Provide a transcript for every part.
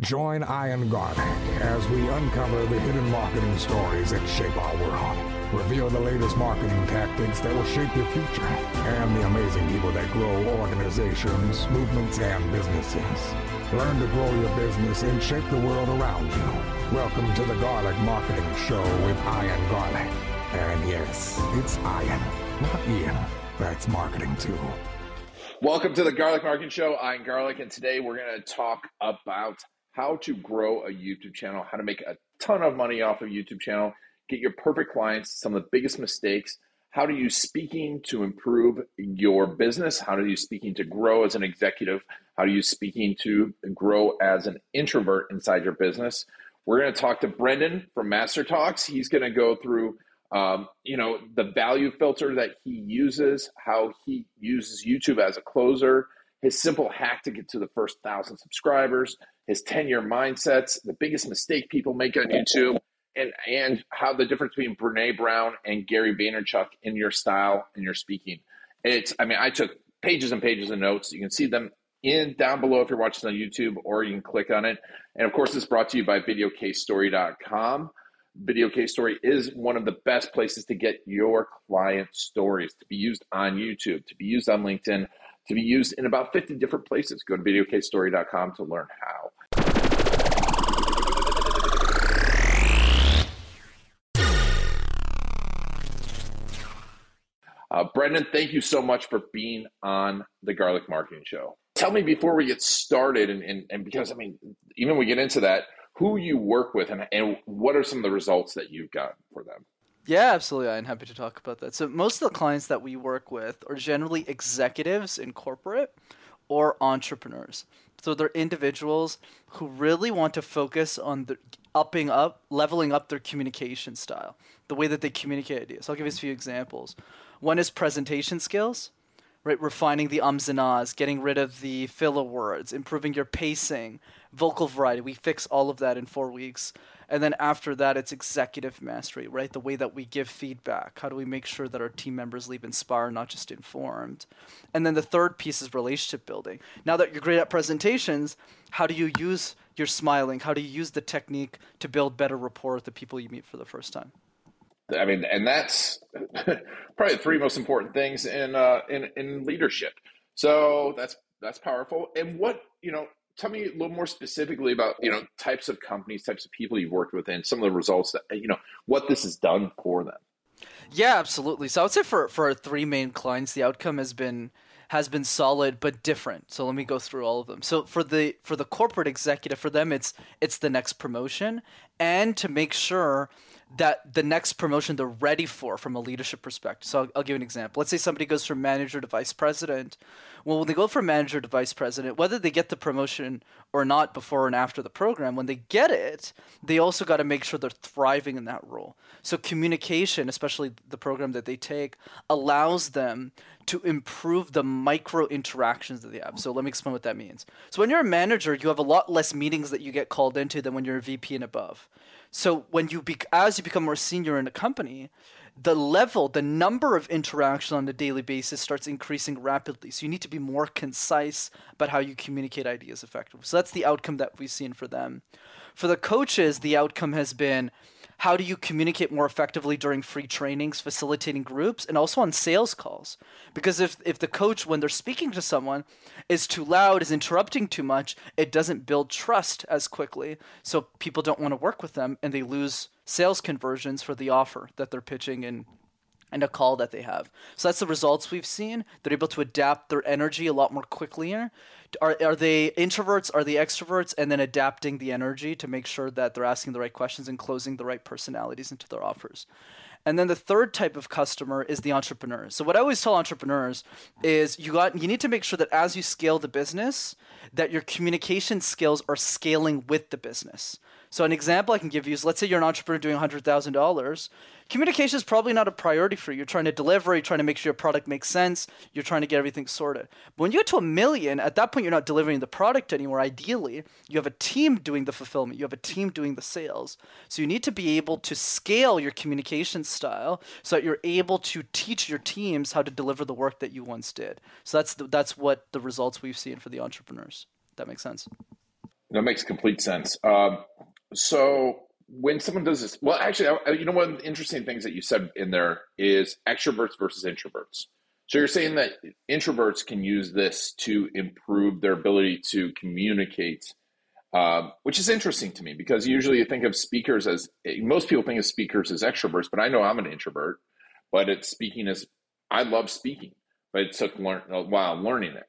Join Ian Garlic as we uncover the hidden marketing stories that shape our world. Reveal the latest marketing tactics that will shape your future and the amazing people that grow organizations, movements, and businesses. Learn to grow your business and shape the world around you. Welcome to the Garlic Marketing Show with Ian Garlic. And yes, it's Ian, not Ian. That's marketing too. Welcome to the Garlic Marketing Show. I'm Garlic, and today we're going to talk about how to grow a YouTube channel, how to make a ton of money off of YouTube channel, get your perfect clients, some of the biggest mistakes, how to use speaking to improve your business, how to use speaking to grow as an executive, how to use speaking to grow as an introvert inside your business. We're going to talk to Brendan from Master Talks. He's going to go through um, you know the value filter that he uses, how he uses YouTube as a closer, his simple hack to get to the first thousand subscribers, his 10 year mindsets, the biggest mistake people make on YouTube, and, and how the difference between Brene Brown and Gary Vaynerchuk in your style and your speaking. It's, I mean, I took pages and pages of notes. You can see them in down below if you're watching on YouTube, or you can click on it. And of course, it's brought to you by videocasestory.com. Video Case Story is one of the best places to get your client stories to be used on YouTube, to be used on LinkedIn, to be used in about 50 different places. Go to videocasestory.com to learn how. Uh, Brendan, thank you so much for being on the Garlic Marketing Show. Tell me before we get started, and, and, and because I mean, even we get into that, who you work with and, and what are some of the results that you've got for them? Yeah, absolutely. I'm happy to talk about that. So, most of the clients that we work with are generally executives in corporate or entrepreneurs. So, they're individuals who really want to focus on the upping up, leveling up their communication style, the way that they communicate ideas. I'll give you a few examples. One is presentation skills, right? Refining the ums and ahs, getting rid of the filler words, improving your pacing, vocal variety. We fix all of that in four weeks. And then after that, it's executive mastery, right? The way that we give feedback. How do we make sure that our team members leave inspired, not just informed? And then the third piece is relationship building. Now that you're great at presentations, how do you use your smiling? How do you use the technique to build better rapport with the people you meet for the first time? I mean, and that's probably the three most important things in uh, in in leadership. So that's that's powerful. And what you know, tell me a little more specifically about you know types of companies, types of people you've worked with, and some of the results that you know what this has done for them. Yeah, absolutely. So I would say for for our three main clients, the outcome has been has been solid but different. So let me go through all of them. So for the for the corporate executive, for them it's it's the next promotion and to make sure that the next promotion they're ready for from a leadership perspective. So I'll, I'll, give an example. Let's say somebody goes from manager to vice president. Well, when they go from manager to vice president, whether they get the promotion or not before and after the program, when they get it, they also got to make sure they're thriving in that role. So communication, especially the program that they take, allows them to improve the micro interactions that they have. So let me explain what that means. So when you're a manager, you have a lot less meetings that you get called into than when you're a VP and above. So when you be, as you become more senior in a company, the level, the number of interactions on a daily basis starts increasing rapidly. So you need to be more concise about how you communicate ideas effectively. So that's the outcome that we've seen for them. For the coaches, the outcome has been how do you communicate more effectively during free trainings, facilitating groups, and also on sales calls? Because if, if the coach, when they're speaking to someone, is too loud, is interrupting too much, it doesn't build trust as quickly. So people don't want to work with them and they lose sales conversions for the offer that they're pitching and and a call that they have. So that's the results we've seen. They're able to adapt their energy a lot more quickly. Are, are they introverts? Are they extroverts? And then adapting the energy to make sure that they're asking the right questions and closing the right personalities into their offers. And then the third type of customer is the entrepreneur. So what I always tell entrepreneurs is you got you need to make sure that as you scale the business, that your communication skills are scaling with the business. So an example I can give you is let's say you're an entrepreneur doing $100,000 communication is probably not a priority for you. You're trying to deliver, you're trying to make sure your product makes sense, you're trying to get everything sorted. But when you get to a million, at that point, you're not delivering the product anymore. Ideally, you have a team doing the fulfillment, you have a team doing the sales. So you need to be able to scale your communication style so that you're able to teach your teams how to deliver the work that you once did. So that's the, that's what the results we've seen for the entrepreneurs. That makes sense. That makes complete sense. Um, so when someone does this, well, actually, I, you know, one of the interesting things that you said in there is extroverts versus introverts. So you're saying that introverts can use this to improve their ability to communicate, um, which is interesting to me because usually you think of speakers as most people think of speakers as extroverts, but I know I'm an introvert. But it's speaking as I love speaking, but it took learn a while learning it.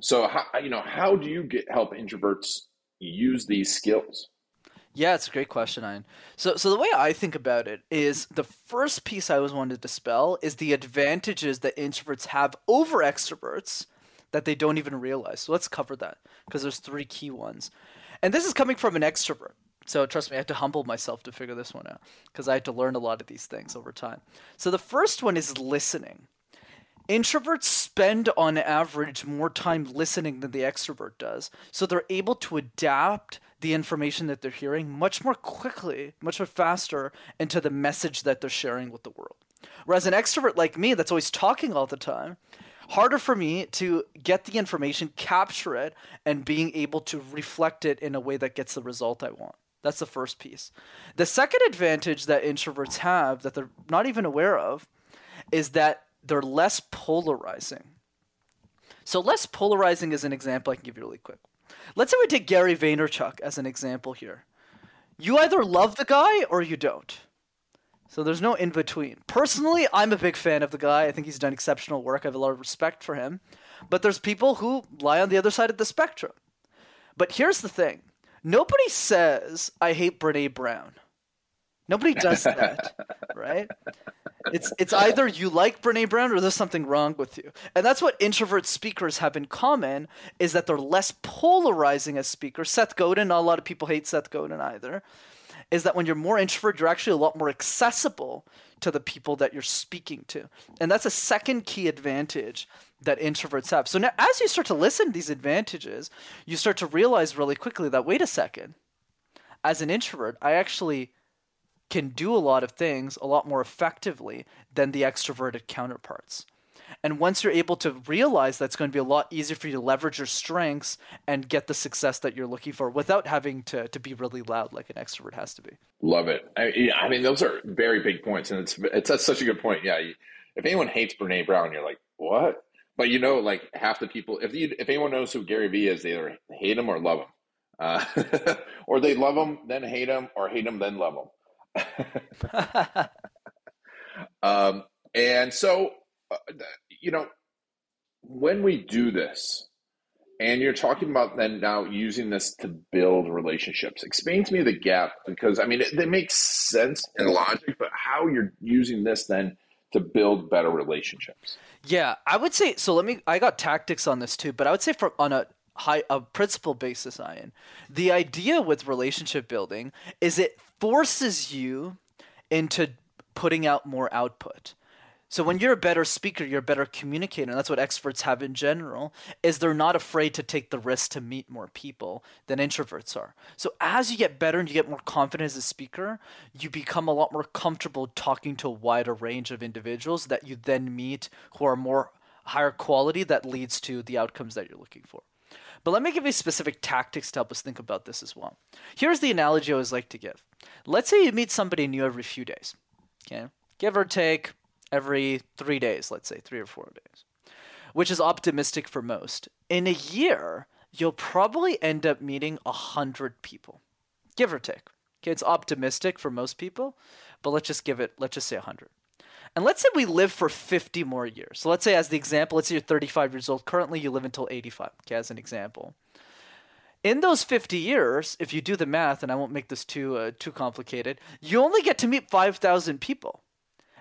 So how you know how do you get help introverts use these skills? Yeah, it's a great question, Ian. So, so the way I think about it is the first piece I always wanted to dispel is the advantages that introverts have over extroverts that they don't even realize. So let's cover that because there's three key ones, and this is coming from an extrovert. So trust me, I had to humble myself to figure this one out because I had to learn a lot of these things over time. So the first one is listening. Introverts spend on average more time listening than the extrovert does. So they're able to adapt the information that they're hearing much more quickly, much more faster into the message that they're sharing with the world. Whereas an extrovert like me that's always talking all the time, harder for me to get the information, capture it, and being able to reflect it in a way that gets the result I want. That's the first piece. The second advantage that introverts have that they're not even aware of is that they're less polarizing. So, less polarizing is an example I can give you really quick. Let's say we take Gary Vaynerchuk as an example here. You either love the guy or you don't. So there's no in between. Personally, I'm a big fan of the guy. I think he's done exceptional work. I have a lot of respect for him. But there's people who lie on the other side of the spectrum. But here's the thing nobody says, I hate Brene Brown. Nobody does that, right? It's it's either you like Brene Brown or there's something wrong with you. And that's what introvert speakers have in common is that they're less polarizing as speakers. Seth Godin, not a lot of people hate Seth Godin either. Is that when you're more introvert, you're actually a lot more accessible to the people that you're speaking to. And that's a second key advantage that introverts have. So now as you start to listen to these advantages, you start to realize really quickly that wait a second. As an introvert, I actually can do a lot of things a lot more effectively than the extroverted counterparts. And once you're able to realize that's going to be a lot easier for you to leverage your strengths and get the success that you're looking for without having to, to be really loud like an extrovert has to be. Love it. I, I mean, those are very big points. And it's, it's that's such a good point. Yeah. If anyone hates Brene Brown, you're like, what? But you know, like half the people, if you, if anyone knows who Gary Vee is, they either hate him or love him. Uh, or they love him, then hate him, or hate him, then love him. um, and so, uh, you know, when we do this, and you're talking about then now using this to build relationships. Explain to me the gap because I mean it, it makes sense in logic, but how you're using this then to build better relationships. Yeah, I would say so. Let me. I got tactics on this too, but I would say from on a high a principle basis, Ian, the idea with relationship building is it forces you into putting out more output. So when you're a better speaker, you're a better communicator, and that's what experts have in general, is they're not afraid to take the risk to meet more people than introverts are. So as you get better and you get more confident as a speaker, you become a lot more comfortable talking to a wider range of individuals that you then meet who are more higher quality that leads to the outcomes that you're looking for. But let me give you specific tactics to help us think about this as well. Here's the analogy I always like to give. Let's say you meet somebody new every few days. Okay? Give or take every three days, let's say, three or four days, which is optimistic for most. In a year, you'll probably end up meeting a hundred people. Give or take. Okay, it's optimistic for most people, but let's just give it, let's just say a hundred. And let's say we live for 50 more years. So let's say, as the example, let's say you're 35 years old. Currently, you live until 85, okay, as an example. In those 50 years, if you do the math, and I won't make this too, uh, too complicated, you only get to meet 5,000 people.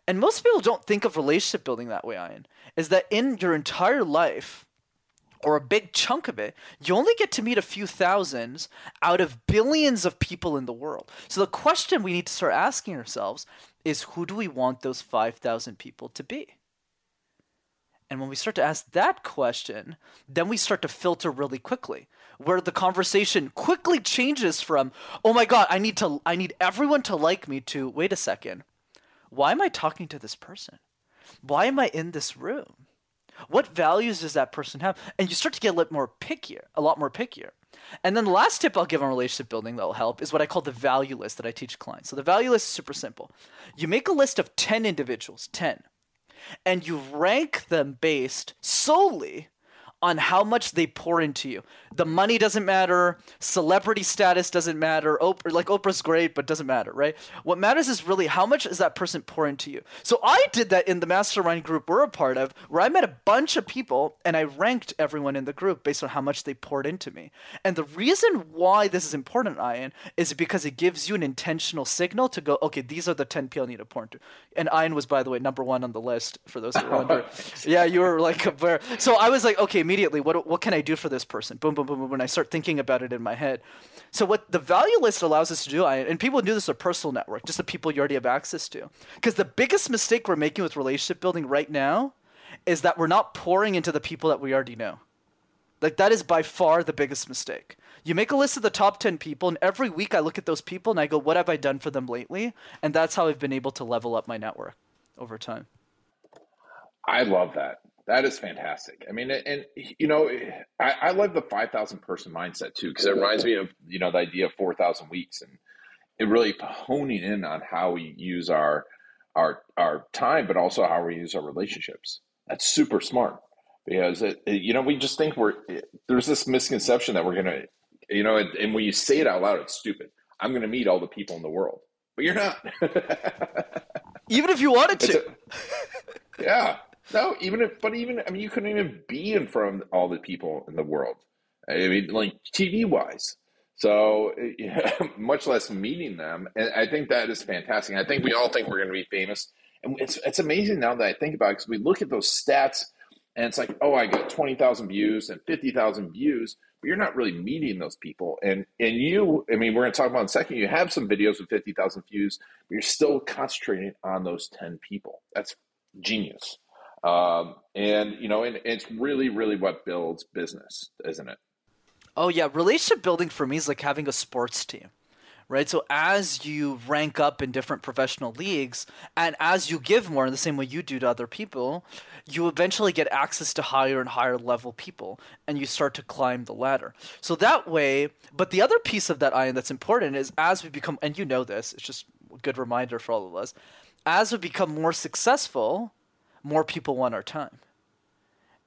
And most people don't think of relationship building that way, Ian. Is that in your entire life, or a big chunk of it, you only get to meet a few thousands out of billions of people in the world. So the question we need to start asking ourselves is who do we want those 5,000 people to be? And when we start to ask that question, then we start to filter really quickly, where the conversation quickly changes from, "Oh my god, I need to I need everyone to like me" to, "Wait a second. Why am I talking to this person? Why am I in this room? What values does that person have?" And you start to get a lot more pickier, a lot more pickier. And then the last tip I'll give on relationship building that will help is what I call the value list that I teach clients. So the value list is super simple. You make a list of 10 individuals, 10, and you rank them based solely on how much they pour into you. The money doesn't matter, celebrity status doesn't matter. Oprah, like Oprah's great, but doesn't matter, right? What matters is really how much is that person pour into you. So I did that in the mastermind group we're a part of, where I met a bunch of people and I ranked everyone in the group based on how much they poured into me. And the reason why this is important, Ian, is because it gives you an intentional signal to go, okay, these are the 10 people I need to pour into. And Ian was, by the way, number one on the list for those who wonder. yeah, you were like, so I was like, okay, immediately, what what can I do for this person? Boom, boom, boom, boom. When I start thinking about it in my head. So what the value list allows us to do, and people do this with personal network, just the people you already have access to. Because the biggest mistake we're making with relationship building right now is that we're not pouring into the people that we already know. Like that is by far the biggest mistake. You make a list of the top 10 people and every week I look at those people and I go what have I done for them lately? And that's how I've been able to level up my network over time. I love that. That is fantastic. I mean, and you know, I, I love the five thousand person mindset too because it reminds me of you know the idea of four thousand weeks and it really honing in on how we use our our our time, but also how we use our relationships. That's super smart because it, it, you know we just think we're there's this misconception that we're gonna you know and when you say it out loud, it's stupid. I'm gonna meet all the people in the world, but you're not. Even if you wanted to. Yeah, no, even if, but even, I mean, you couldn't even be in front of all the people in the world. I mean, like TV wise. So, yeah, much less meeting them. And I think that is fantastic. I think we all think we're going to be famous. And it's, it's amazing now that I think about it because we look at those stats and it's like, oh, I got 20,000 views and 50,000 views, but you're not really meeting those people. And, and you, I mean, we're going to talk about in a second, you have some videos with 50,000 views, but you're still concentrating on those 10 people. That's genius. Um, and you know, and it's really, really what builds business, isn't it? Oh yeah, relationship building for me is like having a sports team. Right? So as you rank up in different professional leagues and as you give more in the same way you do to other people, you eventually get access to higher and higher level people and you start to climb the ladder. So that way, but the other piece of that iron that's important is as we become and you know this, it's just a good reminder for all of us. As we become more successful, more people want our time.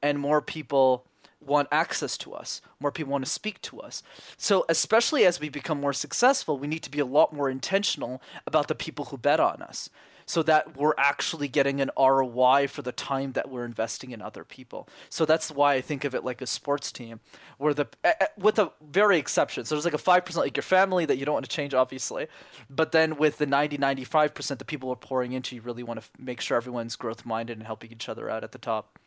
And more people want access to us. More people want to speak to us. So, especially as we become more successful, we need to be a lot more intentional about the people who bet on us so that we're actually getting an ROI for the time that we're investing in other people. So that's why I think of it like a sports team, where the with a very exception. So there's like a five percent like your family that you don't want to change, obviously, but then with the 90, 95 percent the people are pouring into, you really want to make sure everyone's growth minded and helping each other out at the top.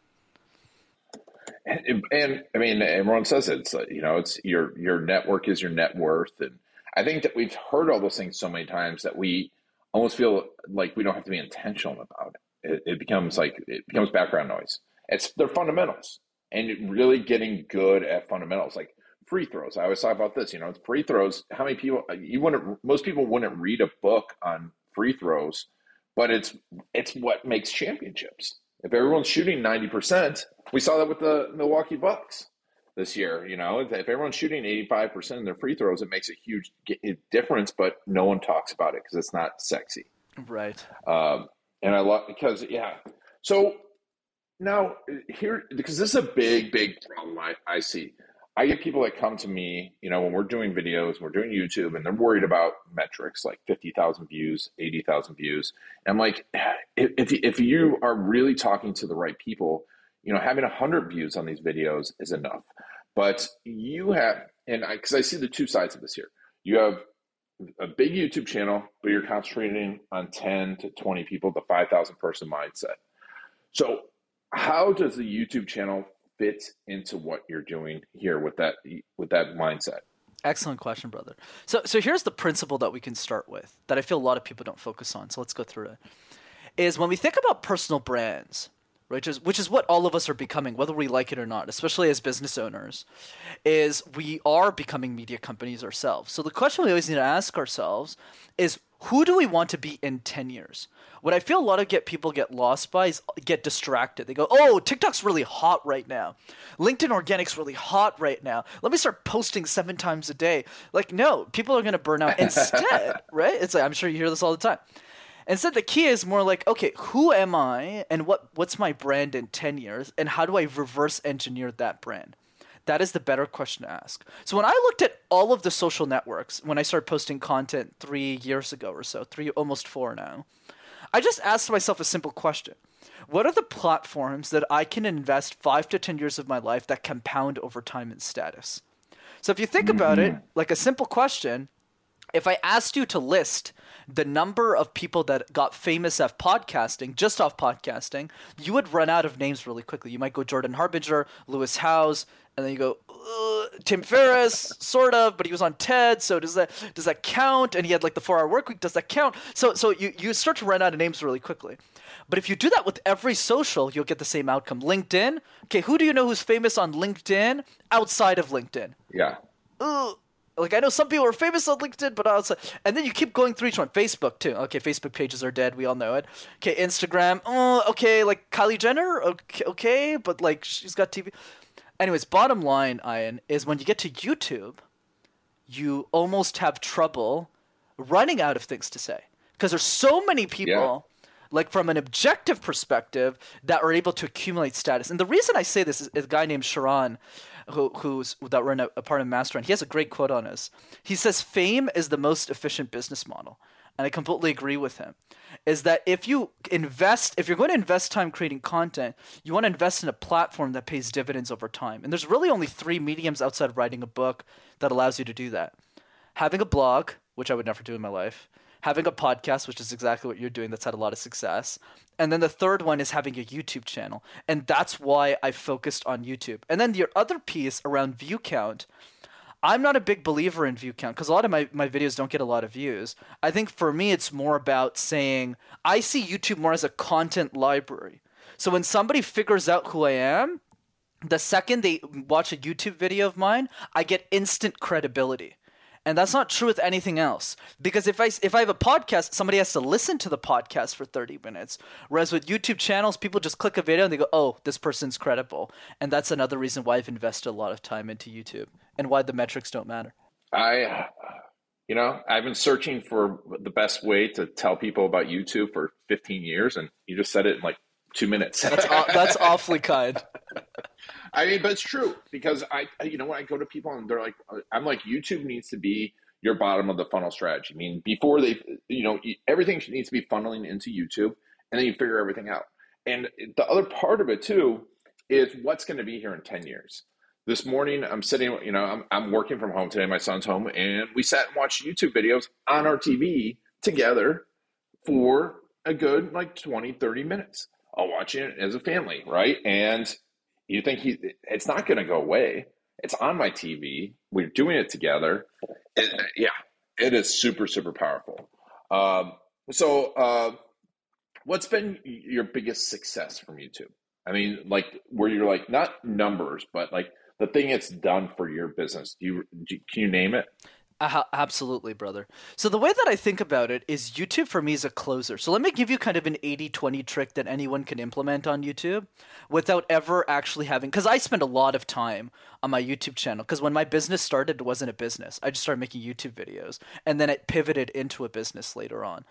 And, and I mean, everyone says it. It's you know, it's your your network is your net worth, and I think that we've heard all those things so many times that we almost feel like we don't have to be intentional about it. It, it becomes like it becomes background noise. It's they're fundamentals, and really getting good at fundamentals, like free throws. I always talk about this. You know, free throws. How many people you wouldn't? Most people wouldn't read a book on free throws, but it's it's what makes championships. If everyone's shooting ninety percent, we saw that with the Milwaukee Bucks this year. You know, if everyone's shooting 85% of their free throws, it makes a huge difference, but no one talks about it because it's not sexy. Right. Um, and I love because, yeah. So now here, because this is a big, big problem I, I see. I get people that come to me, you know, when we're doing videos, we're doing YouTube, and they're worried about metrics like 50,000 views, 80,000 views. And I'm like, if, if you are really talking to the right people, you know, having 100 views on these videos is enough. But you have, and i because I, see the two sides of this here, you have a big YouTube channel, but you're concentrating on 10 to 20 people, the 5,000 person mindset. So, how does the YouTube channel fit into what you're doing here with that with that mindset? Excellent question, brother. So, so here's the principle that we can start with that I feel a lot of people don't focus on. So let's go through it. Is when we think about personal brands, which is which is what all of us are becoming whether we like it or not especially as business owners is we are becoming media companies ourselves so the question we always need to ask ourselves is who do we want to be in 10 years? What I feel a lot of get people get lost by is get distracted. They go, "Oh, TikTok's really hot right now. LinkedIn organic's really hot right now. Let me start posting 7 times a day." Like, no, people are going to burn out instead, right? It's like I'm sure you hear this all the time. Instead, the key is more like, okay, who am I, and what what's my brand in ten years, and how do I reverse engineer that brand? That is the better question to ask. So when I looked at all of the social networks, when I started posting content three years ago or so, three almost four now, I just asked myself a simple question. What are the platforms that I can invest five to 10 years of my life that compound over time in status? So if you think about it, mm-hmm. like a simple question, if I asked you to list the number of people that got famous off podcasting, just off podcasting, you would run out of names really quickly. You might go Jordan Harbinger, Lewis Howes, and then you go Tim Ferriss, sort of, but he was on TED. So does that does that count? And he had like the four hour work week. Does that count? So so you you start to run out of names really quickly. But if you do that with every social, you'll get the same outcome. LinkedIn. Okay, who do you know who's famous on LinkedIn outside of LinkedIn? Yeah. Ugh. Like I know some people are famous on LinkedIn, but outside, and then you keep going through each one. Facebook too. Okay, Facebook pages are dead. We all know it. Okay, Instagram. Oh, okay, like Kylie Jenner. Okay, okay, but like she's got TV. Anyways, bottom line, Ian, is when you get to YouTube, you almost have trouble running out of things to say because there's so many people. Yeah. Like from an objective perspective, that are able to accumulate status, and the reason I say this is, is a guy named Sharon, who, who's that run a, a part of Mastermind. He has a great quote on this. He says, "Fame is the most efficient business model," and I completely agree with him is that if you invest, if you're going to invest time creating content, you want to invest in a platform that pays dividends over time. And there's really only three mediums outside of writing a book that allows you to do that having a blog, which I would never do in my life, having a podcast, which is exactly what you're doing, that's had a lot of success. And then the third one is having a YouTube channel. And that's why I focused on YouTube. And then your other piece around view count I'm not a big believer in view count because a lot of my, my videos don't get a lot of views. I think for me, it's more about saying I see YouTube more as a content library. So when somebody figures out who I am, the second they watch a YouTube video of mine, I get instant credibility. And that's not true with anything else. Because if I if I have a podcast, somebody has to listen to the podcast for 30 minutes. Whereas with YouTube channels, people just click a video and they go, "Oh, this person's credible." And that's another reason why I've invested a lot of time into YouTube and why the metrics don't matter. I you know, I've been searching for the best way to tell people about YouTube for 15 years and you just said it in like 2 minutes. that's that's awfully kind. I mean, but it's true because I, you know, when I go to people and they're like, uh, I'm like, YouTube needs to be your bottom of the funnel strategy. I mean, before they, you know, everything needs to be funneling into YouTube and then you figure everything out. And the other part of it too is what's going to be here in 10 years. This morning, I'm sitting, you know, I'm, I'm working from home today. My son's home, and we sat and watched YouTube videos on our TV together for a good like 20, 30 minutes. I'll it as a family, right? And you think he it's not going to go away. It's on my tv we're doing it together. It, yeah it is super super powerful. Um, so uh, what's been your biggest success from youtube? I mean like where you're like not numbers but like the thing it's done for your business. Do you, do you can you name it uh, absolutely, brother. So the way that I think about it is YouTube for me is a closer. So let me give you kind of an 80-20 trick that anyone can implement on YouTube without ever actually having cuz I spend a lot of time on my YouTube channel cuz when my business started it wasn't a business. I just started making YouTube videos and then it pivoted into a business later on.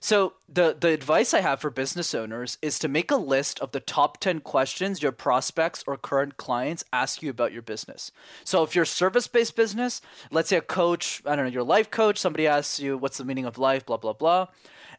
So the the advice I have for business owners is to make a list of the top 10 questions your prospects or current clients ask you about your business. So if you're a service-based business, let's say a coach, I don't know, your life coach, somebody asks you what's the meaning of life, blah blah blah,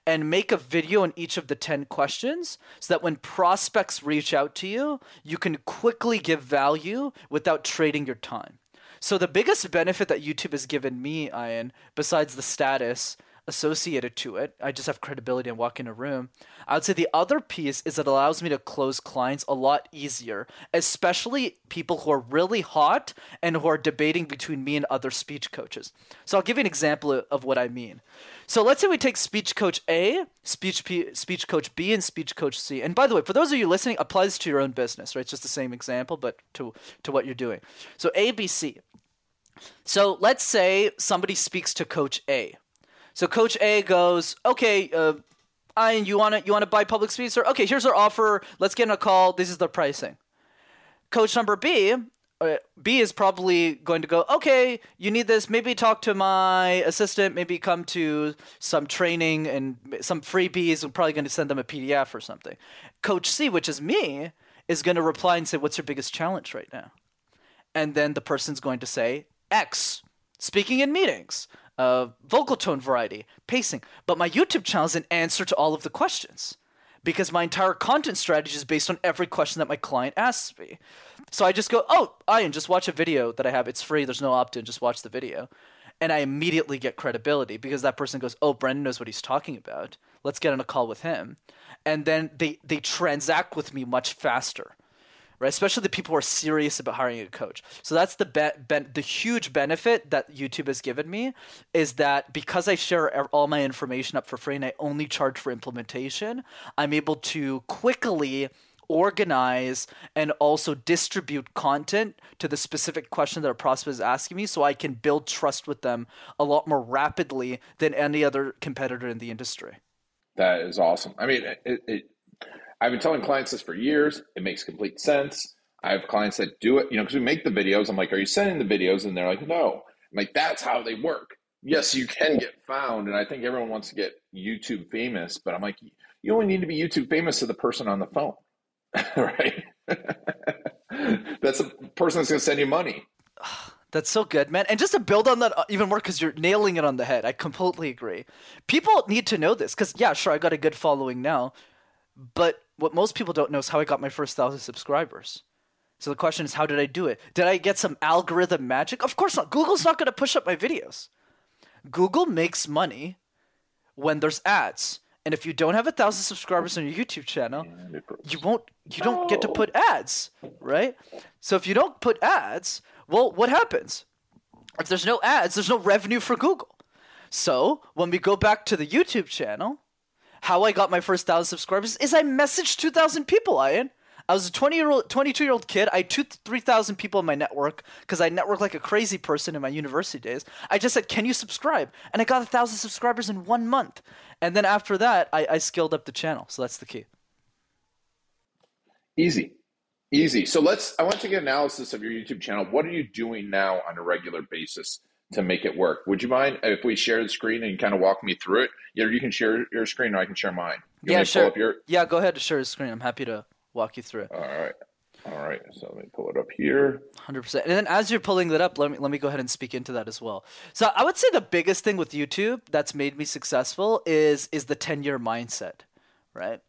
and make a video on each of the 10 questions so that when prospects reach out to you, you can quickly give value without trading your time. So the biggest benefit that YouTube has given me, Ian, besides the status associated to it. I just have credibility and walk in a room. I would say the other piece is it allows me to close clients a lot easier, especially people who are really hot and who are debating between me and other speech coaches. So I'll give you an example of what I mean. So let's say we take speech coach A, speech P, speech coach B, and speech coach C. And by the way, for those of you listening, applies to your own business, right? It's just the same example, but to to what you're doing. So A, B, C. So let's say somebody speaks to coach A So Coach A goes, okay, uh, Ian, you want to you want to buy public speed, sir? Okay, here's our offer. Let's get in a call. This is the pricing. Coach number B, uh, B is probably going to go, okay, you need this. Maybe talk to my assistant. Maybe come to some training and some freebies. I'm probably going to send them a PDF or something. Coach C, which is me, is going to reply and say, what's your biggest challenge right now? And then the person's going to say X. Speaking in meetings uh, vocal tone variety, pacing. But my YouTube channel is an answer to all of the questions because my entire content strategy is based on every question that my client asks me. So I just go, oh, Ian, just watch a video that I have. It's free. There's no opt in. Just watch the video. And I immediately get credibility because that person goes, oh, Brendan knows what he's talking about. Let's get on a call with him. And then they, they transact with me much faster right? Especially the people who are serious about hiring a coach. So that's the be- the huge benefit that YouTube has given me is that because I share all my information up for free and I only charge for implementation, I'm able to quickly organize and also distribute content to the specific question that a prospect is asking me so I can build trust with them a lot more rapidly than any other competitor in the industry. That is awesome. I mean, it, it I've been telling clients this for years. It makes complete sense. I have clients that do it, you know, because we make the videos. I'm like, are you sending the videos? And they're like, no. I'm like, that's how they work. Yes, you can get found. And I think everyone wants to get YouTube famous, but I'm like, you only need to be YouTube famous to the person on the phone, right? that's the person that's going to send you money. That's so good, man. And just to build on that uh, even more, because you're nailing it on the head, I completely agree. People need to know this, because, yeah, sure, I got a good following now, but what most people don't know is how I got my first thousand subscribers. So the question is, how did I do it? Did I get some algorithm magic? Of course not. Google's not going to push up my videos. Google makes money when there's ads. And if you don't have a thousand subscribers on your YouTube channel, you won't you don't get to put ads, right? So if you don't put ads, well, what happens? If there's no ads, there's no revenue for Google. So when we go back to the YouTube channel, how I got my first thousand subscribers is I messaged two thousand people. Ian, I was a twenty year old, twenty two year old kid. I had two, three thousand people in my network because I networked like a crazy person in my university days. I just said, "Can you subscribe?" And I got a thousand subscribers in one month. And then after that, I, I scaled up the channel. So that's the key. Easy, easy. So let's. I want to get analysis of your YouTube channel. What are you doing now on a regular basis? To make it work. Would you mind if we share the screen and kind of walk me through it? Yeah, you can share your screen or I can share mine. You yeah, sure. Your... Yeah, go ahead to share the screen. I'm happy to walk you through it. All right. All right. So let me pull it up here. 100%. And then as you're pulling that up, let me let me go ahead and speak into that as well. So I would say the biggest thing with YouTube that's made me successful is is the 10-year mindset, right?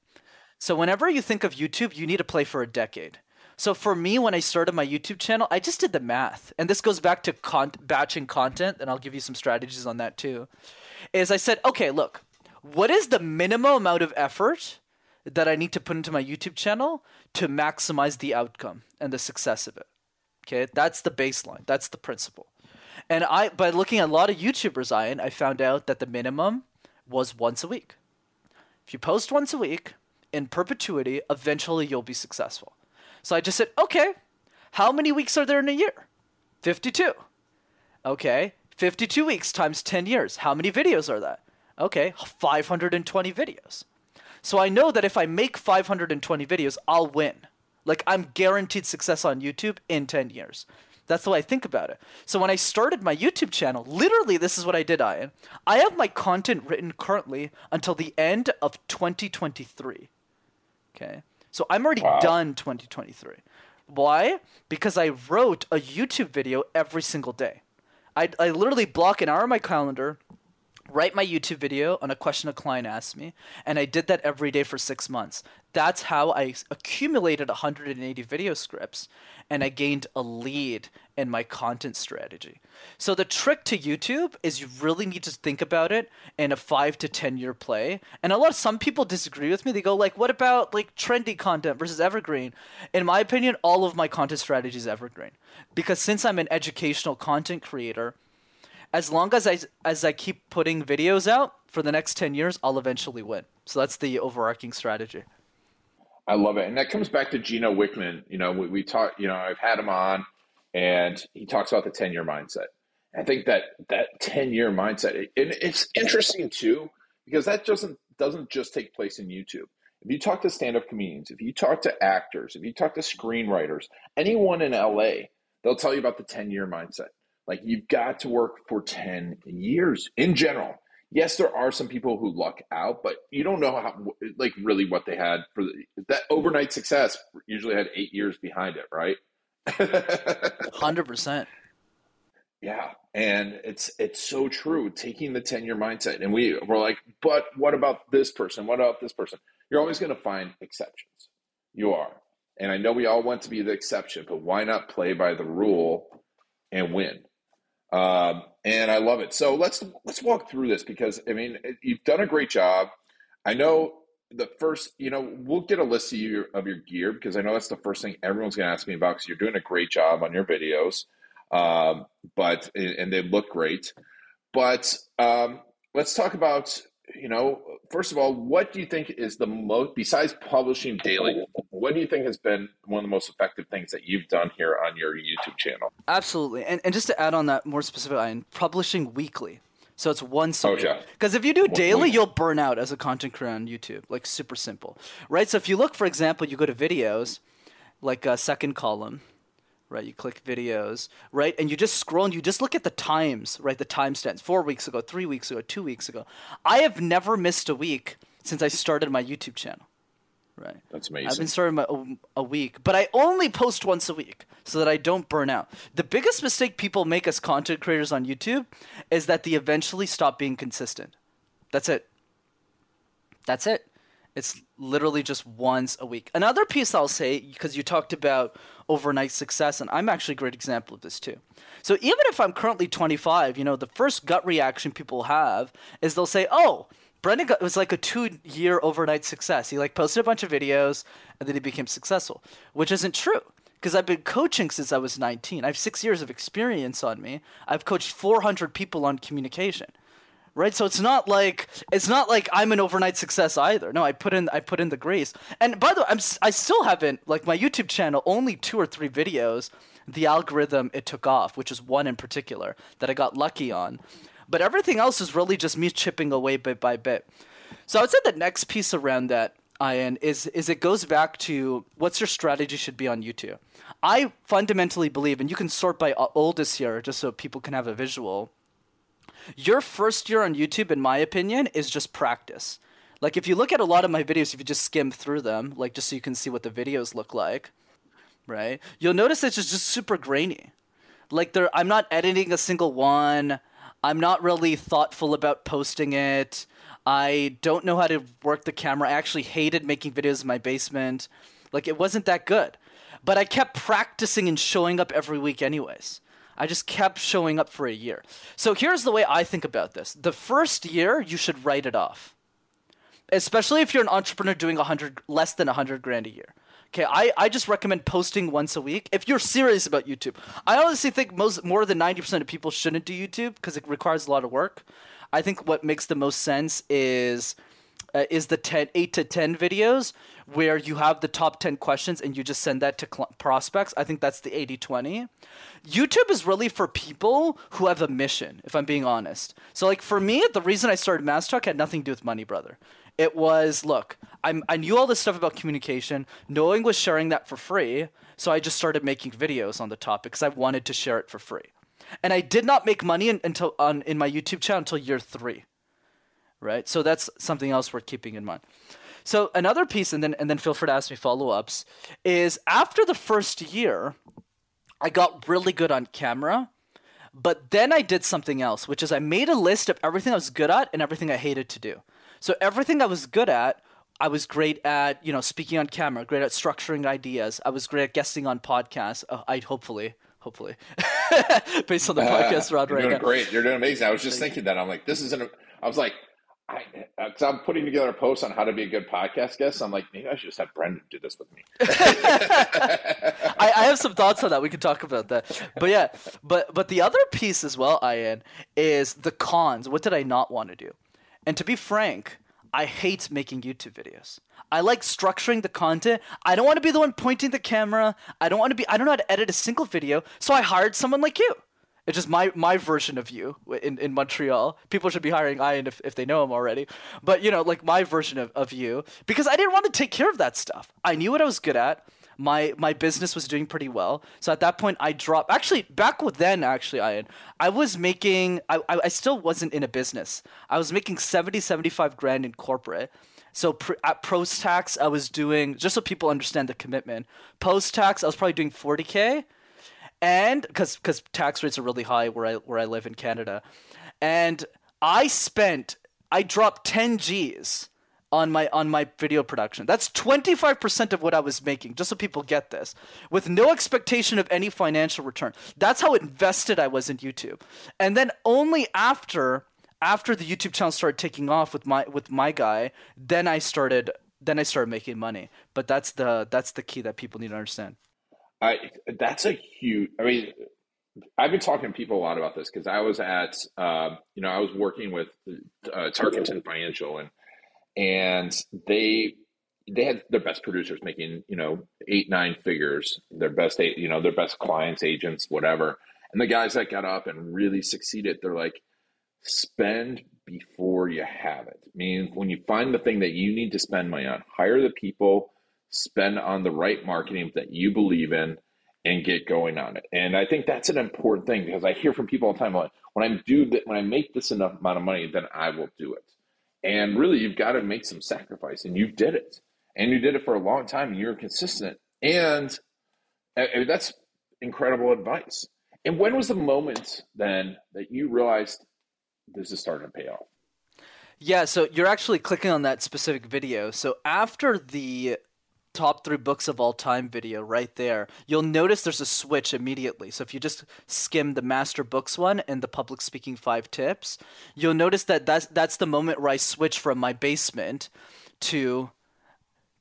So whenever you think of YouTube, you need to play for a decade. So for me, when I started my YouTube channel, I just did the math, and this goes back to con- batching content, and I'll give you some strategies on that too. Is I said, okay, look, what is the minimum amount of effort that I need to put into my YouTube channel to maximize the outcome and the success of it? Okay, that's the baseline. That's the principle. And I, by looking at a lot of YouTubers, Ian, I found out that the minimum was once a week. If you post once a week in perpetuity, eventually you'll be successful. So I just said, okay, how many weeks are there in a year? 52. Okay, 52 weeks times 10 years. How many videos are that? Okay, 520 videos. So I know that if I make 520 videos, I'll win. Like I'm guaranteed success on YouTube in 10 years. That's the way I think about it. So when I started my YouTube channel, literally this is what I did, Ian. I have my content written currently until the end of 2023. Okay. So I'm already wow. done 2023. Why? Because I wrote a YouTube video every single day. I, I literally block an hour on my calendar, write my YouTube video on a question a client asked me, and I did that every day for six months. That's how I accumulated 180 video scripts and I gained a lead in my content strategy. So the trick to YouTube is you really need to think about it in a 5 to 10 year play. And a lot of some people disagree with me. They go like, "What about like trendy content versus evergreen?" In my opinion, all of my content strategy is evergreen. Because since I'm an educational content creator, as long as I as I keep putting videos out for the next 10 years, I'll eventually win. So that's the overarching strategy. I love it. And that comes back to Gino Wickman. You know, we, we talk, you know, I've had him on and he talks about the 10 year mindset. I think that that 10 year mindset, and it's interesting too, because that doesn't doesn't just take place in YouTube. If you talk to stand up comedians, if you talk to actors, if you talk to screenwriters, anyone in LA, they'll tell you about the 10 year mindset. Like you've got to work for 10 years in general. Yes, there are some people who luck out, but you don't know how, like, really what they had for the, that overnight success. Usually had eight years behind it, right? Hundred percent. Yeah, and it's it's so true. Taking the ten year mindset, and we we're like, but what about this person? What about this person? You're always going to find exceptions. You are, and I know we all want to be the exception, but why not play by the rule and win? Um, and I love it. So let's let's walk through this because I mean you've done a great job. I know the first, you know, we'll get a list of your of your gear because I know that's the first thing everyone's going to ask me about because you're doing a great job on your videos, um, but and they look great. But um, let's talk about you know, first of all, what do you think is the most, besides publishing daily, what do you think has been one of the most effective things that you've done here on your YouTube channel? Absolutely. And, and just to add on that more specific, Ian, publishing weekly. So it's once a Oh, yeah. Because if you do daily, week. you'll burn out as a content creator on YouTube. Like super simple, right? So if you look, for example, you go to videos, like a second column, right? You click videos, right? And you just scroll and you just look at the times, right? The timestamps, four weeks ago, three weeks ago, two weeks ago. I have never missed a week since I started my YouTube channel, right? That's amazing. I've been starting my, a, a week, but I only post once a week so that I don't burn out. The biggest mistake people make as content creators on YouTube is that they eventually stop being consistent. That's it. That's it. It's literally just once a week. Another piece I'll say, because you talked about overnight success, and I'm actually a great example of this too. So even if I'm currently 25, you know, the first gut reaction people have is they'll say, oh, Brendan was like a two year overnight success. He like posted a bunch of videos and then he became successful, which isn't true. Because I've been coaching since I was 19. I have six years of experience on me. I've coached 400 people on communication right? So it's not like it's not like i'm an overnight success either. No i put in i put in the grace and by the way i'm i still haven't like my youtube channel only two or three videos the algorithm it took off which is one in particular that i got lucky on. But everything else is really just me chipping away bit by bit. So i would say the next piece around that Ian, is is it goes back to what's your strategy should be on YouTube. I fundamentally believe, and you can sort by oldest here, just so people can have a visual your first year on YouTube, in my opinion, is just practice. Like if you look at a lot of my videos, if you just skim through them, like just so you can see what the videos look like, right? You'll notice it's just, super grainy. Like there, I'm not editing a single one. I'm not really thoughtful about posting it. I don't know how to work the camera. I actually hated making videos in my basement. Like it wasn't that good. But I kept practicing and showing up every week anyways. I just kept showing up for a year. So here's the way I think about this. The first year, you should write it off. Especially if you're an entrepreneur doing 100 less than 100 grand a year. Okay, I, I just recommend posting once a week if you're serious about YouTube. I honestly think most more than 90% of people shouldn't do YouTube because it requires a lot of work. I think what makes the most sense is uh, is the 10, 8 to 10 videos where you have the top 10 questions and you just send that to cl- prospects. I think that's the 80 20. YouTube is really for people who have a mission, if I'm being honest. So, like, for me, the reason I started Master Talk had nothing to do with money, brother. It was, look, I'm, I knew all this stuff about communication. Knowing was sharing that for free. So I just started making videos on the topic because I wanted to share it for free. And I did not make money in, until on in my YouTube channel until year three right? So that's something else worth keeping in mind. So another piece, and then and then feel free to ask me follow ups, is after the first year, I got really good on camera, but then I did something else, which is I made a list of everything I was good at and everything I hated to do. So everything I was good at, I was great at, you know, speaking on camera, great at structuring ideas. I was great at guesting on podcasts. Uh, I hopefully, hopefully, based on the podcast we're on You're right doing now. great. You're doing amazing. I was just thinking that. I'm like, this isn't. A, I was like, I, uh, because I'm putting together a post on how to be a good podcast guest. I'm like, maybe I should just have Brendan do this with me. I, I have some thoughts on that. We can talk about that. But yeah, but but the other piece as well, Ian, is the cons. What did I not want to do? And to be frank, I hate making YouTube videos. I like structuring the content. I don't want to be the one pointing the camera. I don't want to be I don't know how to edit a single video, so I hired someone like you. It's just my my version of you in, in Montreal. People should be hiring Ian if, if they know him already. But you know, like my version of, of you. Because I didn't want to take care of that stuff. I knew what I was good at. My my business was doing pretty well. So at that point I dropped actually back with then actually Ian, I was making I, I, still wasn't in a business. I was making 70, 75 grand in corporate. So pr- at post tax, I was doing just so people understand the commitment. Post tax, I was probably doing 40k and because because tax rates are really high where I where I live in Canada, and I spent I dropped ten G's on my on my video production. That's 25% of what I was making, just so people get this. With no expectation of any financial return. That's how invested I was in YouTube. And then only after after the YouTube channel started taking off with my with my guy, then I started then I started making money. But that's the that's the key that people need to understand. I that's a huge. I mean, I've been talking to people a lot about this because I was at, uh, you know, I was working with uh, Tarkenton Financial, and and they they had their best producers making you know eight nine figures, their best eight, you know, their best clients, agents, whatever. And the guys that got up and really succeeded, they're like, spend before you have it. I mean, when you find the thing that you need to spend money on, hire the people spend on the right marketing that you believe in and get going on it. And I think that's an important thing because I hear from people all the time like when I do that when I make this enough amount of money, then I will do it. And really you've got to make some sacrifice and you did it. And you did it for a long time and you're consistent. And that's incredible advice. And when was the moment then that you realized this is starting to pay off? Yeah, so you're actually clicking on that specific video. So after the top three books of all time video right there, you'll notice there's a switch immediately. So if you just skim the master books one and the public speaking five tips, you'll notice that that's that's the moment where I switch from my basement to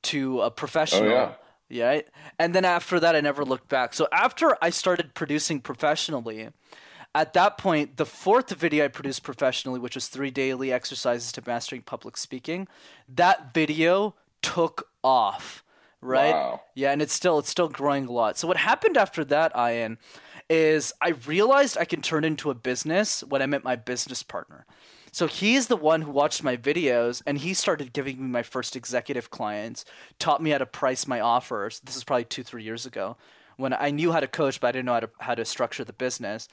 to a professional. Oh, yeah. yeah. And then after that I never looked back. So after I started producing professionally, at that point, the fourth video I produced professionally, which was three daily exercises to mastering public speaking, that video took off right? Wow. Yeah, and it's still it's still growing a lot. So what happened after that, Ian, is I realized I can turn into a business when I met my business partner. So he's the one who watched my videos and he started giving me my first executive clients, taught me how to price my offers. This is probably two, three years ago when I knew how to coach, but I didn't know how to how to structure the business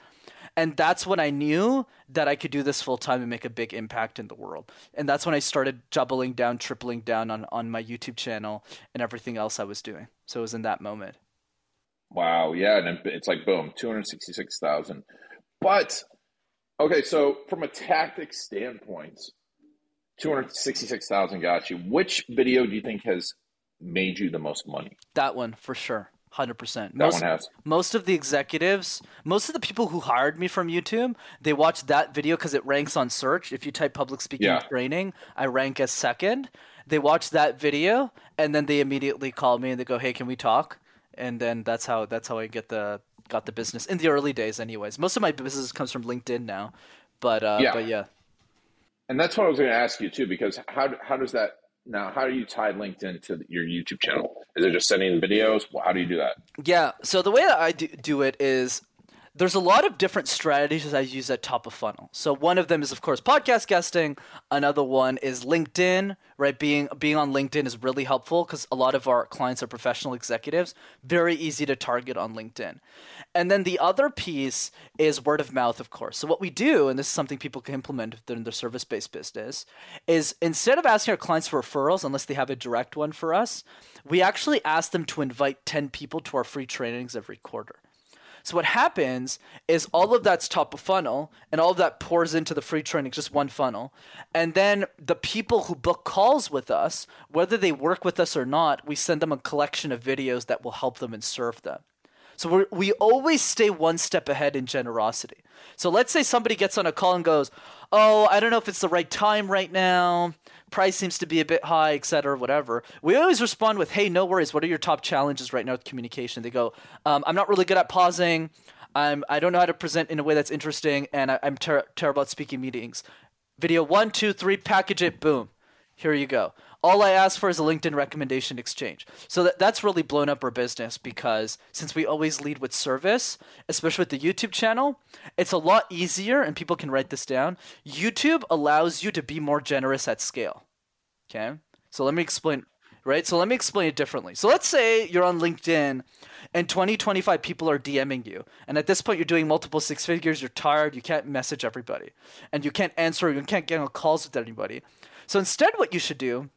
and that's when I knew that I could do this full time and make a big impact in the world. And that's when I started doubling down, tripling down on on my YouTube channel and everything else I was doing. So it was in that moment. Wow, yeah, and it's like boom, two hundred sixty six thousand. But okay, so from a tactic standpoint, two hundred sixty six thousand got you. Which video do you think has made you the most money? That one for sure. Hundred percent. Most most of the executives, most of the people who hired me from YouTube, they watch that video because it ranks on search. If you type public speaking yeah. training, I rank as second. They watch that video and then they immediately call me and they go, "Hey, can we talk?" And then that's how that's how I get the got the business in the early days. Anyways, most of my business comes from LinkedIn now, but uh, yeah. but yeah. And that's what I was going to ask you too, because how how does that now, how do you tie LinkedIn to your YouTube channel? Is it just sending videos? How do you do that? Yeah. So the way that I do do it is there's a lot of different strategies I use at top of funnel. So one of them is of course podcast guesting. Another one is LinkedIn, right? Being being on LinkedIn is really helpful because a lot of our clients are professional executives. Very easy to target on LinkedIn. And then the other piece is word of mouth, of course. So what we do, and this is something people can implement in their service-based business, is instead of asking our clients for referrals, unless they have a direct one for us, we actually ask them to invite 10 people to our free trainings every quarter. So what happens is all of that's top of funnel and all of that pours into the free training, just one funnel. And then the people who book calls with us, whether they work with us or not, we send them a collection of videos that will help them and serve them. So we we always stay one step ahead in generosity. So let's say somebody gets on a call and goes, "Oh, I don't know if it's the right time right now. Price seems to be a bit high, etc., whatever." We always respond with, "Hey, no worries. What are your top challenges right now with communication?" They go, um, "I'm not really good at pausing. I'm I don't know how to present in a way that's interesting, and I, am ter- terrible at speaking meetings." Video one, two, three, package it, boom. Here you go all I ask for is a LinkedIn recommendation exchange. So that, that's really blown up our business because since we always lead with service, especially with the YouTube channel, it's a lot easier, and people can write this down. YouTube allows you to be more generous at scale. Okay? So let me explain, right? So let me explain it differently. So let's say you're on LinkedIn and 20, 25 people are DMing you. And at this point, you're doing multiple six figures, you're tired, you can't message everybody, and you can't answer, you can't get on calls with anybody. So instead, what you should do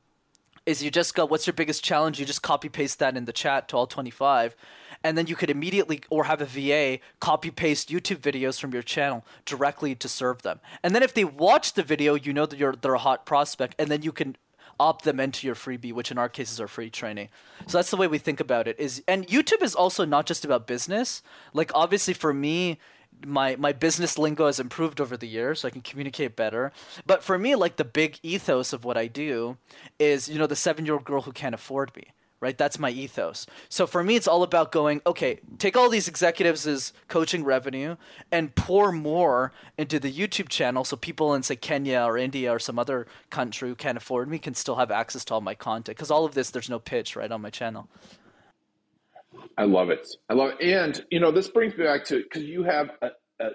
is you just go, what's your biggest challenge? You just copy paste that in the chat to all 25. And then you could immediately, or have a VA, copy paste YouTube videos from your channel directly to serve them. And then if they watch the video, you know that you're, they're a hot prospect, and then you can opt them into your freebie, which in our case is our free training. So that's the way we think about it. Is and YouTube is also not just about business. Like obviously for me, my my business lingo has improved over the years so i can communicate better but for me like the big ethos of what i do is you know the seven year old girl who can't afford me right that's my ethos so for me it's all about going okay take all these executives as coaching revenue and pour more into the youtube channel so people in say kenya or india or some other country who can't afford me can still have access to all my content because all of this there's no pitch right on my channel I love it. I love it. And, you know, this brings me back to because you have, a, a,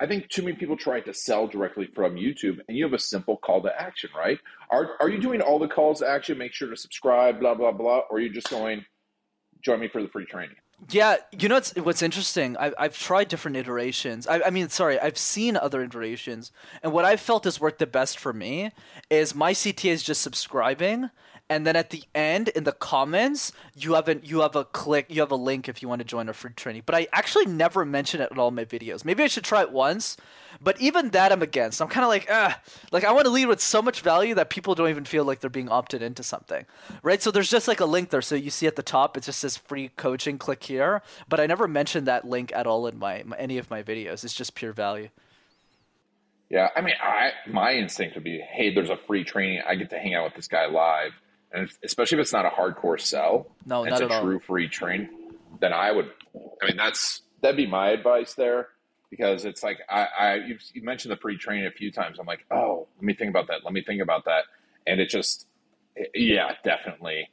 I think too many people try to sell directly from YouTube and you have a simple call to action, right? Are, are you doing all the calls to action? Make sure to subscribe, blah, blah, blah. Or are you just going, join me for the free training? Yeah, you know what's what's interesting. I've I've tried different iterations. I, I mean, sorry, I've seen other iterations, and what I've felt has worked the best for me is my CTA is just subscribing, and then at the end in the comments you have a you have a click you have a link if you want to join our free training. But i actually never mention it in all my videos. Maybe i should try it once. But even that i'm against. I'm kind of like ah like i want to lead with so much value that people don't even feel like they're being opted into something. Right? So there's just like a link there. So you see at the top it just says free coaching click here. But i never mention that link at all in my, my any of my videos. It's just pure value. Yeah i mean i my instinct would be hey there's a free training. I get to hang out with this guy live and especially if it's not a hardcore sell, no, it's a true all. free train, then I would. I mean, that's that'd be my advice there because it's like I, I you, you mentioned the free train a few times. I'm like, oh, let me think about that. Let me think about that, and it just, yeah, definitely,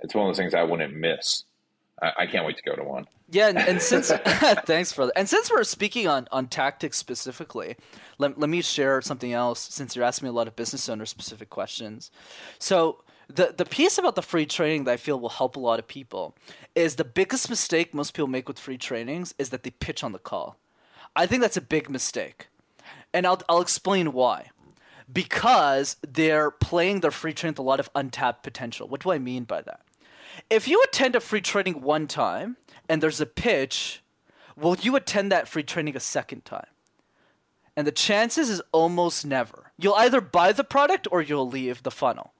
it's one of those things I wouldn't miss. I, I can't wait to go to one. Yeah, and, and since thanks for that. And since we're speaking on on tactics specifically, let, let me share something else. Since you're asking me a lot of business owner specific questions, so the the piece about the free training that I feel will help a lot of people is the biggest mistake most people make with free trainings is that they pitch on the call. I think that's a big mistake. And I'll I'll explain why. Because they're playing their free training with a lot of untapped potential. What do I mean by that? If you attend a free training one time and there's a pitch, will you attend that free training a second time? And the chances is almost never. You'll either buy the product or you'll leave the funnel.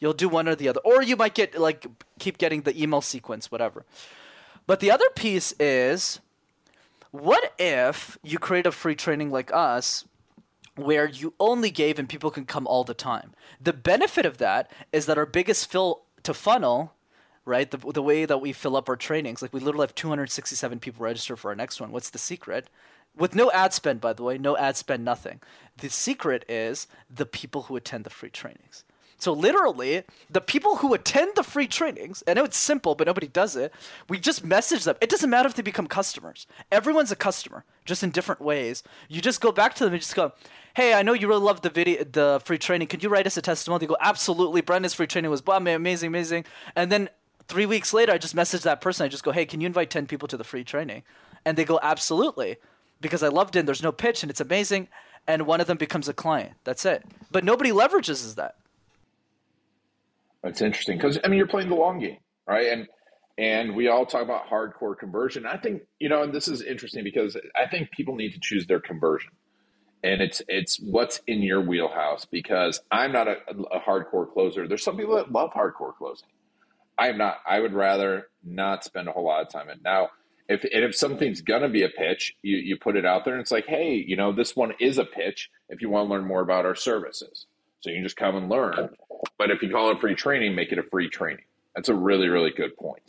You'll do one or the other, or you might get like keep getting the email sequence, whatever. But the other piece is, what if you create a free training like us? Where you only gave and people can come all the time. The benefit of that is that our biggest fill to funnel right? The, the way that we fill up our trainings, like we literally have 267 people register for our next one. What's the secret? With no ad spend, by the way, no ad spend, nothing. The secret is the people who attend the free trainings. So literally, the people who attend the free trainings, I know it's simple, but nobody does it. We just message them. It doesn't matter if they become customers. Everyone's a customer, just in different ways. You just go back to them and just go, "Hey, I know you really love the video, the free training. Could you write us a testimonial?" They go, "Absolutely. Brendan's free training was amazing, amazing." And then three weeks later, I just message that person. I just go, "Hey, can you invite ten people to the free training?" And they go, "Absolutely," because I loved it. and There's no pitch, and it's amazing. And one of them becomes a client. That's it. But nobody leverages that. It's interesting because I mean you're playing the long game, right? And and we all talk about hardcore conversion. I think you know, and this is interesting because I think people need to choose their conversion, and it's it's what's in your wheelhouse. Because I'm not a, a hardcore closer. There's some people that love hardcore closing. I am not. I would rather not spend a whole lot of time in now. If if something's gonna be a pitch, you you put it out there, and it's like, hey, you know, this one is a pitch. If you want to learn more about our services, so you can just come and learn. But if you call it free training, make it a free training. That's a really, really good point.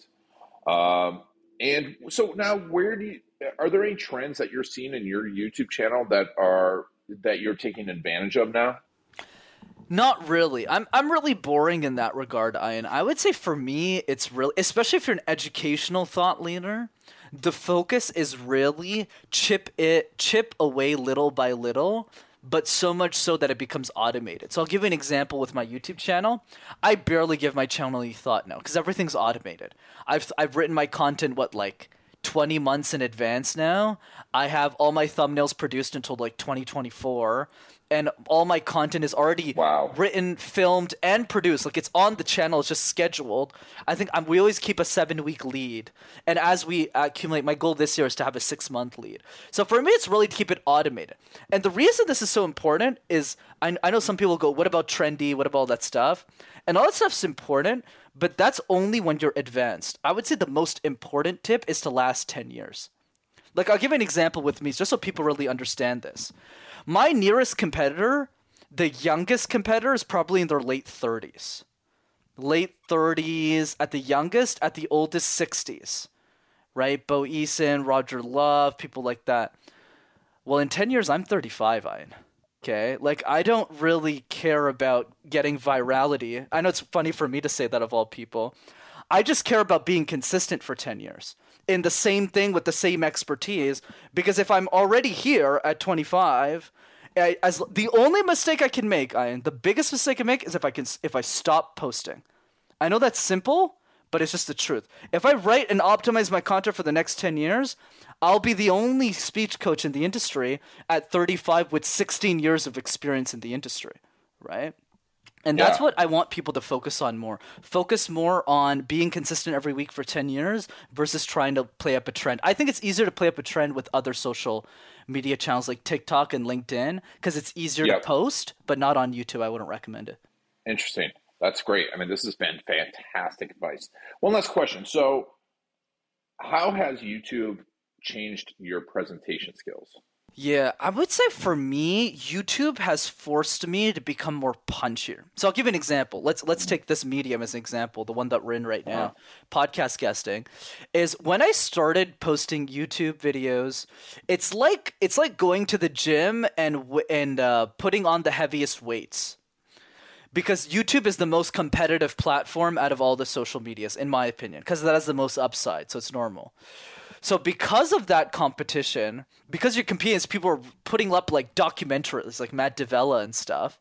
Um, and so now, where do you, are there any trends that you're seeing in your YouTube channel that are that you're taking advantage of now? Not really. I'm I'm really boring in that regard, Ian. I would say for me, it's really, especially if you're an educational thought leader, the focus is really chip it chip away little by little but so much so that it becomes automated. So I'll give you an example with my YouTube channel. I barely give my channel any thought now because everything's automated. I've I've written my content what like 20 months in advance now. I have all my thumbnails produced until like 2024 and all my content is already wow. written, filmed, and produced. Like it's on the channel, it's just scheduled. I think um, we always keep a seven week lead, and as we accumulate, my goal this year is to have a six month lead. So for me, it's really to keep it automated. And the reason this is so important is I, I know some people go, "What about trendy? What about all that stuff?" And all that stuff's important, but that's only when you're advanced. I would say the most important tip is to last ten years. Like I'll give an example with me, just so people really understand this. My nearest competitor, the youngest competitor, is probably in their late 30s. Late 30s at the youngest, at the oldest 60s. Right? Bo Eason, Roger Love, people like that. Well, in 10 years, I'm 35, Ian. Okay? Like, I don't really care about getting virality. I know it's funny for me to say that of all people. I just care about being consistent for 10 years in the same thing with the same expertise because if I'm already here at 25 I, as the only mistake I can make, the biggest mistake I make is if I can if I stop posting. I know that's simple, but it's just the truth. If I write and optimize my content for the next 10 years, I'll be the only speech coach in the industry at 35 with 16 years of experience in the industry, right? And yeah. that's what I want people to focus on more. Focus more on being consistent every week for 10 years versus trying to play up a trend. I think it's easier to play up a trend with other social media channels like TikTok and LinkedIn because it's easier yep. to post, but not on YouTube. I wouldn't recommend it. Interesting. That's great. I mean, this has been fantastic advice. One last question. So, how has YouTube changed your presentation skills? Yeah, I would say for me, YouTube has forced me to become more punchier. So I'll give you an example. Let's let's take this medium as an example, the one that we're in right now, uh-huh. podcast guesting. Is when I started posting YouTube videos, it's like it's like going to the gym and and uh, putting on the heaviest weights. Because YouTube is the most competitive platform out of all the social medias, in my opinion, because that has the most upside, so it's normal. So because of that competition, because you're competing, people are putting up like documentaries, like Matt D'Avella and stuff.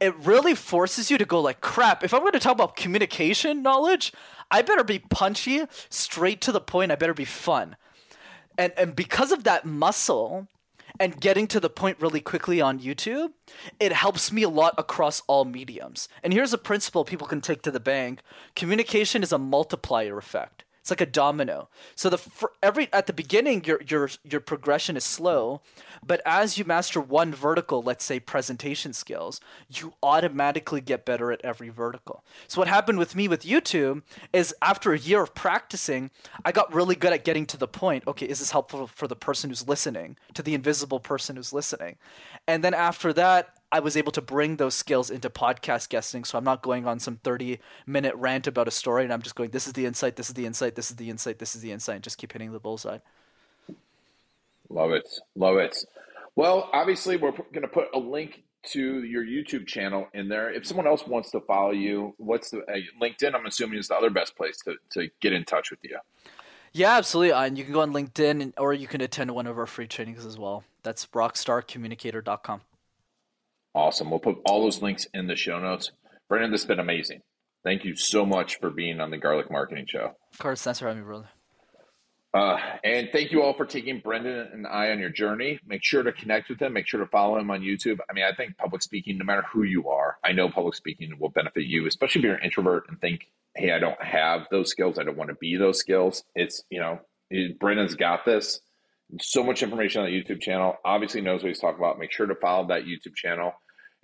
It really forces you to go like, crap. If I'm going to talk about communication knowledge, I better be punchy, straight to the point. I better be fun, and and because of that muscle and getting to the point really quickly on YouTube, it helps me a lot across all mediums. And here's a principle people can take to the bank: communication is a multiplier effect. It's like a domino. So the for every at the beginning your your your progression is slow, but as you master one vertical, let's say presentation skills, you automatically get better at every vertical. So what happened with me with YouTube is after a year of practicing, I got really good at getting to the point. Okay, is this helpful for the person who's listening, to the invisible person who's listening? And then after that, I was able to bring those skills into podcast guesting. So I'm not going on some 30 minute rant about a story and I'm just going, this is the insight, this is the insight, this is the insight, this is the insight, and just keep hitting the bullseye. Love it. Love it. Well, obviously, we're going to put a link to your YouTube channel in there. If someone else wants to follow you, what's the uh, LinkedIn? I'm assuming is the other best place to, to get in touch with you. Yeah, absolutely. And you can go on LinkedIn or you can attend one of our free trainings as well. That's rockstarcommunicator.com. Awesome. We'll put all those links in the show notes. Brendan, this has been amazing. Thank you so much for being on the Garlic Marketing Show. Of course. Thanks for having me, brother. Uh, and thank you all for taking Brendan and I on your journey. Make sure to connect with him. Make sure to follow him on YouTube. I mean, I think public speaking, no matter who you are, I know public speaking will benefit you, especially if you're an introvert and think, hey, I don't have those skills. I don't want to be those skills. It's, you know, Brendan's got this. So much information on the YouTube channel. Obviously knows what he's talking about. Make sure to follow that YouTube channel.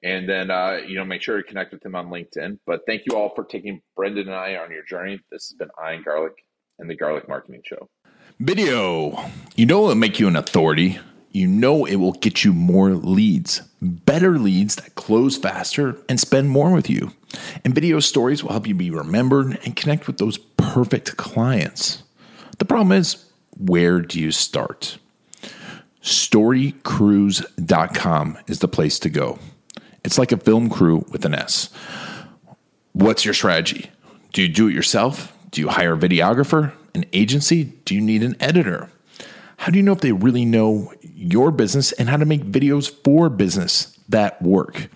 And then, uh, you know, make sure to connect with him on LinkedIn. But thank you all for taking Brendan and I on your journey. This has been Ian Garlic and the Garlic Marketing Show. Video. You know it will make you an authority. You know it will get you more leads, better leads that close faster and spend more with you. And video stories will help you be remembered and connect with those perfect clients. The problem is, where do you start? Storycrews.com is the place to go. It's like a film crew with an S. What's your strategy? Do you do it yourself? Do you hire a videographer, an agency? Do you need an editor? How do you know if they really know your business and how to make videos for business that work?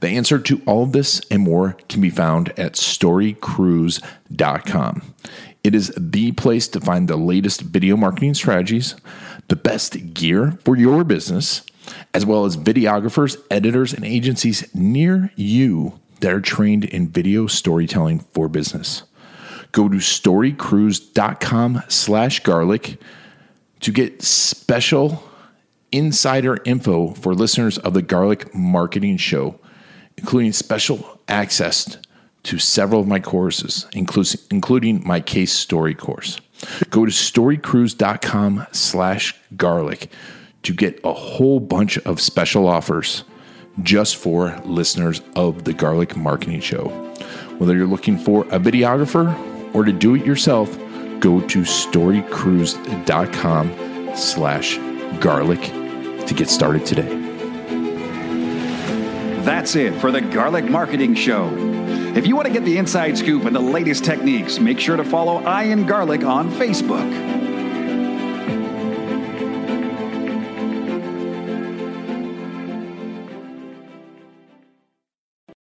The answer to all of this and more can be found at storycrews.com. It is the place to find the latest video marketing strategies, the best gear for your business, as well as videographers, editors, and agencies near you that are trained in video storytelling for business. Go to storycrews.com slash garlic to get special insider info for listeners of the Garlic Marketing Show, including special access to several of my courses, including my case story course. Go to storycrews.com slash garlic to get a whole bunch of special offers just for listeners of the Garlic Marketing Show. Whether you're looking for a videographer or to do it yourself, go to storycrews.com slash garlic to get started today. That's it for the Garlic Marketing Show. If you want to get the inside scoop and the latest techniques, make sure to follow Ian Garlic on Facebook.